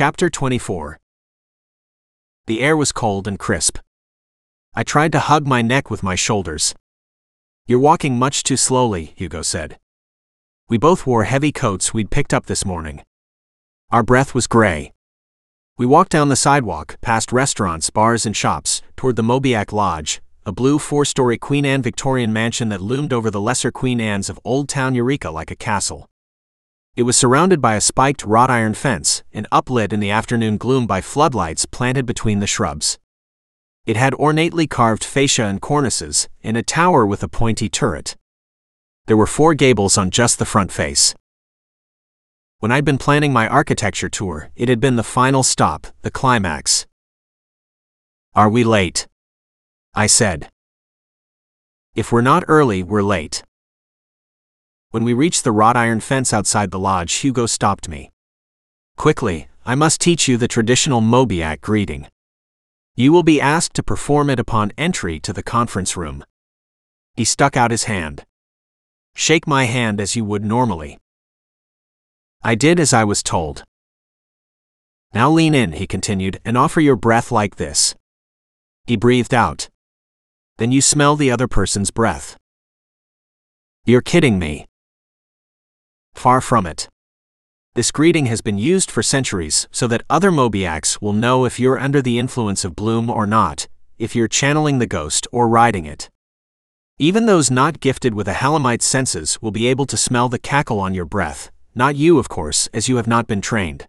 Chapter 24 The air was cold and crisp. I tried to hug my neck with my shoulders. You're walking much too slowly, Hugo said. We both wore heavy coats we'd picked up this morning. Our breath was gray. We walked down the sidewalk, past restaurants, bars, and shops, toward the Mobiac Lodge, a blue four story Queen Anne Victorian mansion that loomed over the lesser Queen Anne's of Old Town Eureka like a castle. It was surrounded by a spiked wrought iron fence and uplit in the afternoon gloom by floodlights planted between the shrubs. It had ornately carved fascia and cornices, and a tower with a pointy turret. There were four gables on just the front face. When I'd been planning my architecture tour, it had been the final stop, the climax. Are we late? I said. If we're not early, we're late. When we reached the wrought iron fence outside the lodge, Hugo stopped me. Quickly, I must teach you the traditional Mobiac greeting. You will be asked to perform it upon entry to the conference room. He stuck out his hand. Shake my hand as you would normally. I did as I was told. Now lean in, he continued, and offer your breath like this. He breathed out. Then you smell the other person's breath. You're kidding me. Far from it. This greeting has been used for centuries so that other Mobiacs will know if you're under the influence of Bloom or not, if you're channeling the ghost or riding it. Even those not gifted with a Halamite's senses will be able to smell the cackle on your breath, not you, of course, as you have not been trained.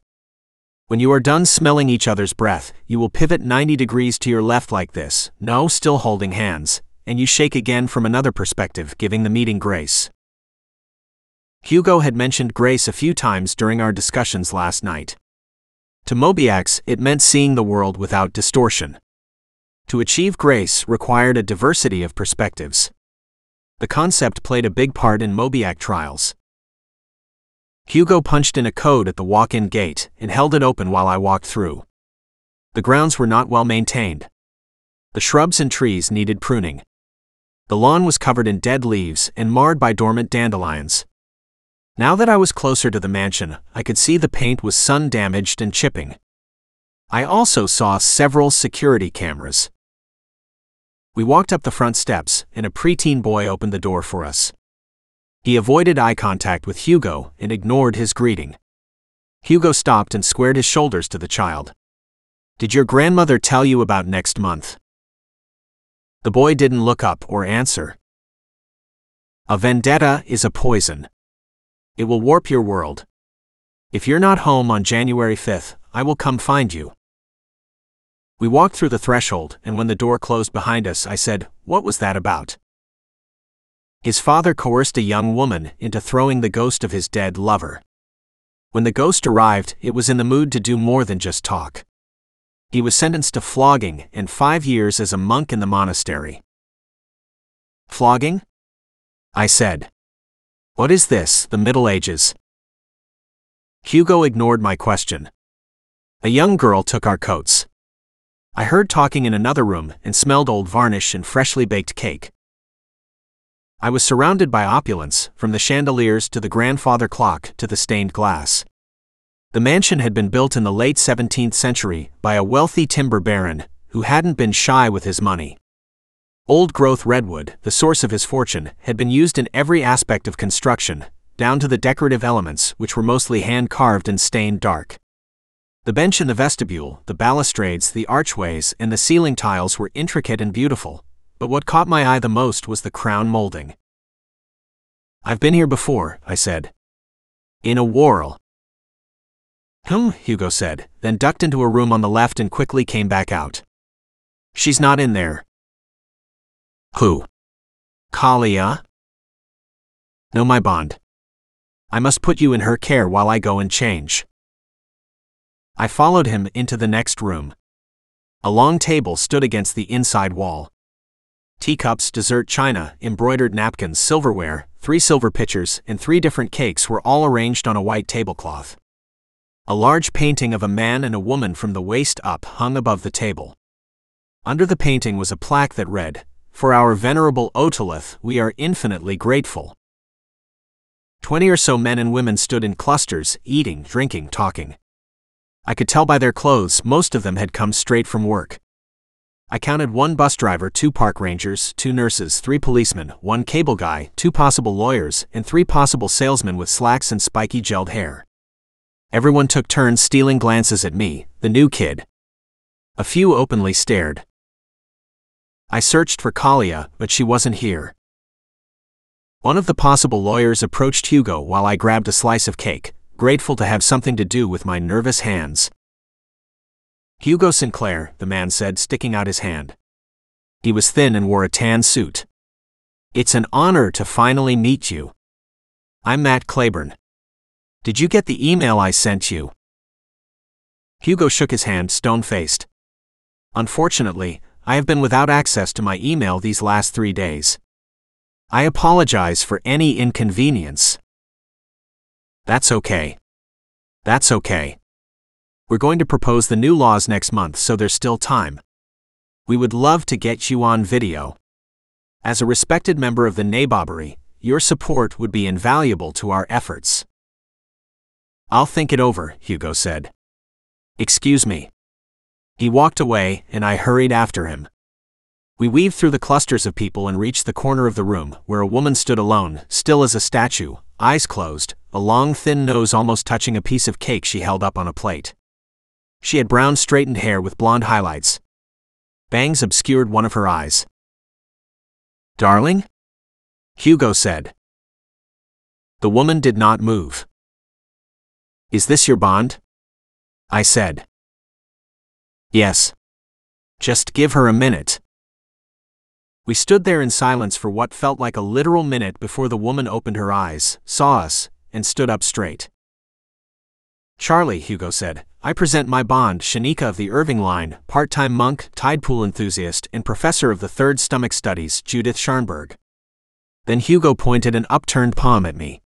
When you are done smelling each other's breath, you will pivot 90 degrees to your left like this, no, still holding hands, and you shake again from another perspective, giving the meeting grace. Hugo had mentioned grace a few times during our discussions last night. To Mobiacs, it meant seeing the world without distortion. To achieve grace required a diversity of perspectives. The concept played a big part in Mobiac trials. Hugo punched in a code at the walk in gate and held it open while I walked through. The grounds were not well maintained. The shrubs and trees needed pruning. The lawn was covered in dead leaves and marred by dormant dandelions. Now that I was closer to the mansion, I could see the paint was sun damaged and chipping. I also saw several security cameras. We walked up the front steps, and a preteen boy opened the door for us. He avoided eye contact with Hugo and ignored his greeting. Hugo stopped and squared his shoulders to the child. Did your grandmother tell you about next month? The boy didn't look up or answer. A vendetta is a poison. It will warp your world. If you're not home on January 5th, I will come find you. We walked through the threshold, and when the door closed behind us, I said, What was that about? His father coerced a young woman into throwing the ghost of his dead lover. When the ghost arrived, it was in the mood to do more than just talk. He was sentenced to flogging and five years as a monk in the monastery. Flogging? I said. What is this, the Middle Ages? Hugo ignored my question. A young girl took our coats. I heard talking in another room and smelled old varnish and freshly baked cake. I was surrounded by opulence, from the chandeliers to the grandfather clock to the stained glass. The mansion had been built in the late 17th century by a wealthy timber baron who hadn't been shy with his money. Old growth redwood, the source of his fortune, had been used in every aspect of construction, down to the decorative elements, which were mostly hand carved and stained dark. The bench in the vestibule, the balustrades, the archways, and the ceiling tiles were intricate and beautiful, but what caught my eye the most was the crown molding. I've been here before, I said. In a whorl. Hmm, Hugo said, then ducked into a room on the left and quickly came back out. She's not in there, who? Kalia? No, my bond. I must put you in her care while I go and change. I followed him into the next room. A long table stood against the inside wall. Teacups, dessert china, embroidered napkins, silverware, three silver pitchers, and three different cakes were all arranged on a white tablecloth. A large painting of a man and a woman from the waist up hung above the table. Under the painting was a plaque that read, for our venerable otolith, we are infinitely grateful. Twenty or so men and women stood in clusters, eating, drinking, talking. I could tell by their clothes most of them had come straight from work. I counted one bus driver, two park rangers, two nurses, three policemen, one cable guy, two possible lawyers, and three possible salesmen with slacks and spiky gelled hair. Everyone took turns stealing glances at me, the new kid. A few openly stared. I searched for Kalia, but she wasn't here. One of the possible lawyers approached Hugo while I grabbed a slice of cake, grateful to have something to do with my nervous hands. Hugo Sinclair, the man said, sticking out his hand. He was thin and wore a tan suit. It's an honor to finally meet you. I'm Matt Claiborne. Did you get the email I sent you? Hugo shook his hand, stone faced. Unfortunately, I have been without access to my email these last three days. I apologize for any inconvenience. That's okay. That's okay. We're going to propose the new laws next month, so there's still time. We would love to get you on video. As a respected member of the Nabobbery, your support would be invaluable to our efforts. I'll think it over, Hugo said. Excuse me. He walked away, and I hurried after him. We weaved through the clusters of people and reached the corner of the room, where a woman stood alone, still as a statue, eyes closed, a long thin nose almost touching a piece of cake she held up on a plate. She had brown straightened hair with blonde highlights. Bangs obscured one of her eyes. Darling? Hugo said. The woman did not move. Is this your bond? I said. Yes. Just give her a minute. We stood there in silence for what felt like a literal minute before the woman opened her eyes, saw us, and stood up straight. Charlie, Hugo said, I present my bond, Shanika of the Irving line, part time monk, tide pool enthusiast, and professor of the third stomach studies, Judith Scharnberg. Then Hugo pointed an upturned palm at me.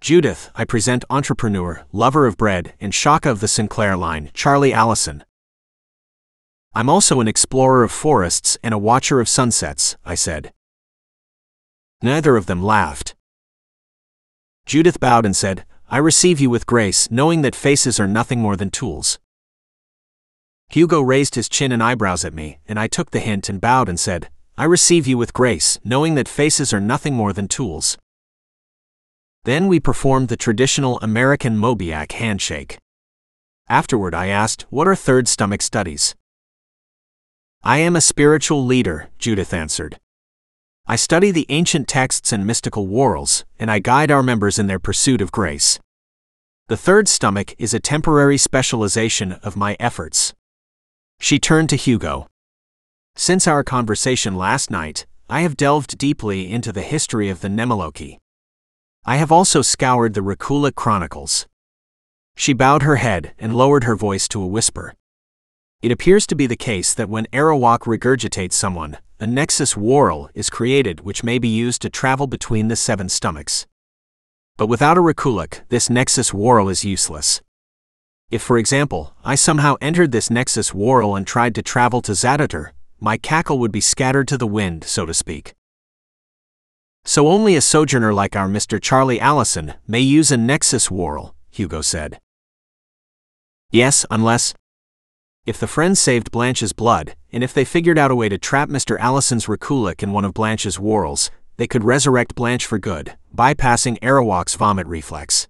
Judith, I present entrepreneur, lover of bread, and Shaka of the Sinclair line, Charlie Allison. I'm also an explorer of forests and a watcher of sunsets, I said. Neither of them laughed. Judith bowed and said, I receive you with grace, knowing that faces are nothing more than tools. Hugo raised his chin and eyebrows at me, and I took the hint and bowed and said, I receive you with grace, knowing that faces are nothing more than tools. Then we performed the traditional American Mobiac handshake. Afterward, I asked, What are third stomach studies? I am a spiritual leader, Judith answered. I study the ancient texts and mystical whorls, and I guide our members in their pursuit of grace. The third stomach is a temporary specialization of my efforts. She turned to Hugo. Since our conversation last night, I have delved deeply into the history of the Nemaloki. I have also scoured the Rakula Chronicles. She bowed her head and lowered her voice to a whisper. It appears to be the case that when Arawak regurgitates someone, a nexus whorl is created which may be used to travel between the seven stomachs. But without a Rakulak, this nexus whorl is useless. If, for example, I somehow entered this nexus whorl and tried to travel to Zadatar, my cackle would be scattered to the wind, so to speak. So only a sojourner like our Mr. Charlie Allison may use a nexus whorl, Hugo said. Yes, unless, if the friends saved Blanche's blood, and if they figured out a way to trap Mr. Allison's Rakulik in one of Blanche's whorls, they could resurrect Blanche for good, bypassing Arawak's vomit reflex.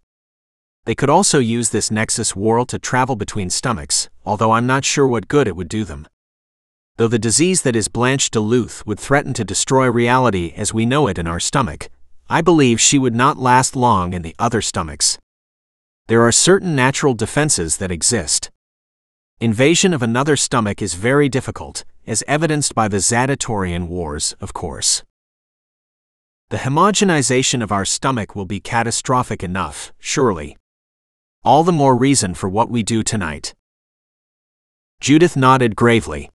They could also use this Nexus whorl to travel between stomachs, although I'm not sure what good it would do them. Though the disease that is Blanche Duluth would threaten to destroy reality as we know it in our stomach, I believe she would not last long in the other stomachs. There are certain natural defenses that exist. Invasion of another stomach is very difficult, as evidenced by the Zadatorian Wars, of course. The homogenization of our stomach will be catastrophic enough, surely. All the more reason for what we do tonight. Judith nodded gravely.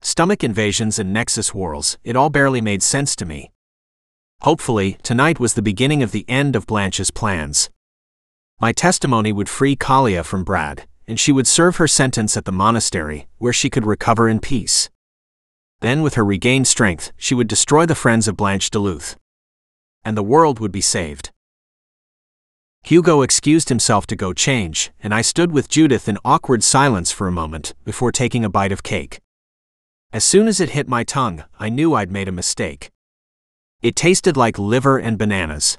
Stomach invasions and nexus whorls, it all barely made sense to me. Hopefully, tonight was the beginning of the end of Blanche's plans. My testimony would free Kalia from Brad, and she would serve her sentence at the monastery, where she could recover in peace. Then, with her regained strength, she would destroy the friends of Blanche Duluth. And the world would be saved. Hugo excused himself to go change, and I stood with Judith in awkward silence for a moment before taking a bite of cake. As soon as it hit my tongue, I knew I'd made a mistake. It tasted like liver and bananas.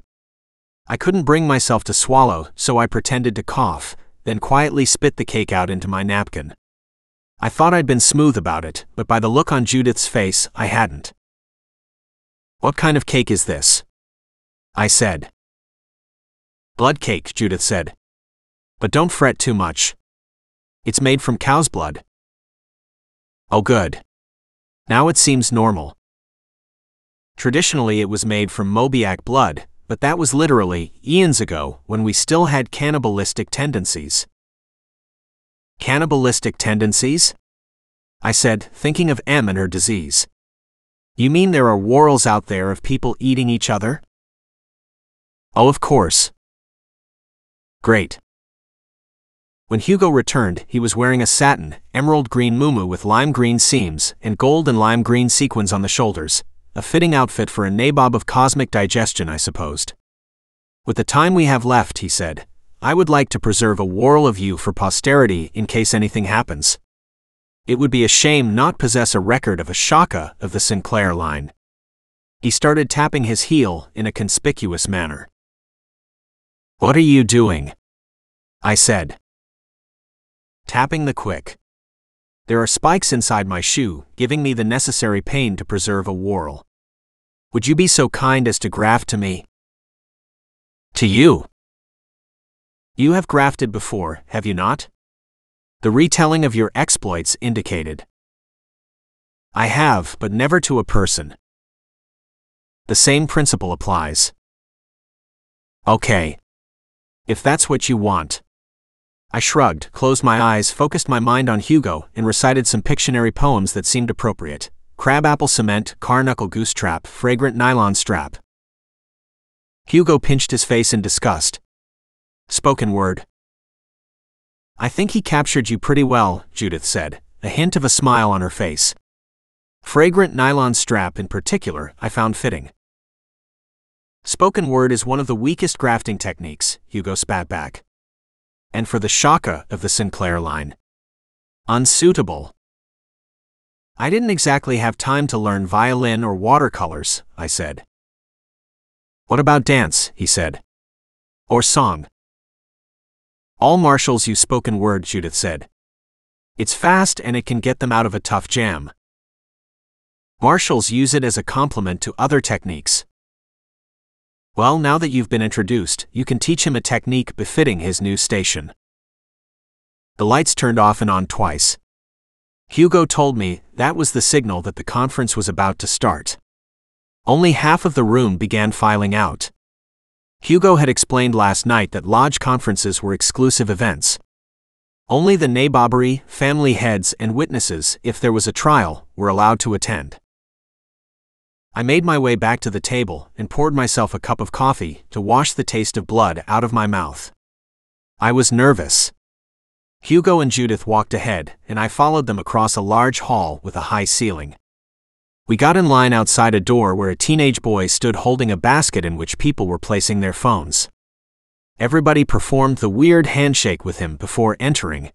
I couldn't bring myself to swallow, so I pretended to cough, then quietly spit the cake out into my napkin. I thought I'd been smooth about it, but by the look on Judith's face, I hadn't. What kind of cake is this? I said. Blood cake, Judith said. But don't fret too much. It's made from cow's blood. Oh, good. Now it seems normal. Traditionally, it was made from Mobiac blood, but that was literally eons ago when we still had cannibalistic tendencies. Cannibalistic tendencies? I said, thinking of M and her disease. You mean there are whorls out there of people eating each other? Oh, of course. Great. When Hugo returned, he was wearing a satin, emerald green muumuu with lime green seams and gold and lime green sequins on the shoulders, a fitting outfit for a nabob of cosmic digestion, I supposed. With the time we have left, he said, I would like to preserve a whorl of you for posterity in case anything happens. It would be a shame not possess a record of a Shaka of the Sinclair line. He started tapping his heel in a conspicuous manner. What are you doing? I said. Tapping the quick. There are spikes inside my shoe, giving me the necessary pain to preserve a whorl. Would you be so kind as to graft to me? To you. You have grafted before, have you not? The retelling of your exploits indicated. I have, but never to a person. The same principle applies. Okay. If that's what you want. I shrugged, closed my eyes, focused my mind on Hugo, and recited some Pictionary poems that seemed appropriate. Crabapple cement, car knuckle goose trap, fragrant nylon strap. Hugo pinched his face in disgust. Spoken word. I think he captured you pretty well, Judith said, a hint of a smile on her face. Fragrant nylon strap in particular, I found fitting. Spoken word is one of the weakest grafting techniques, Hugo spat back. And for the Shaka of the Sinclair line. Unsuitable. I didn't exactly have time to learn violin or watercolors, I said. What about dance, he said. Or song? All marshals use spoken word, Judith said. It's fast and it can get them out of a tough jam. Marshals use it as a complement to other techniques, well, now that you've been introduced, you can teach him a technique befitting his new station. The lights turned off and on twice. Hugo told me that was the signal that the conference was about to start. Only half of the room began filing out. Hugo had explained last night that lodge conferences were exclusive events. Only the nabobbery, family heads, and witnesses, if there was a trial, were allowed to attend. I made my way back to the table and poured myself a cup of coffee to wash the taste of blood out of my mouth. I was nervous. Hugo and Judith walked ahead, and I followed them across a large hall with a high ceiling. We got in line outside a door where a teenage boy stood holding a basket in which people were placing their phones. Everybody performed the weird handshake with him before entering,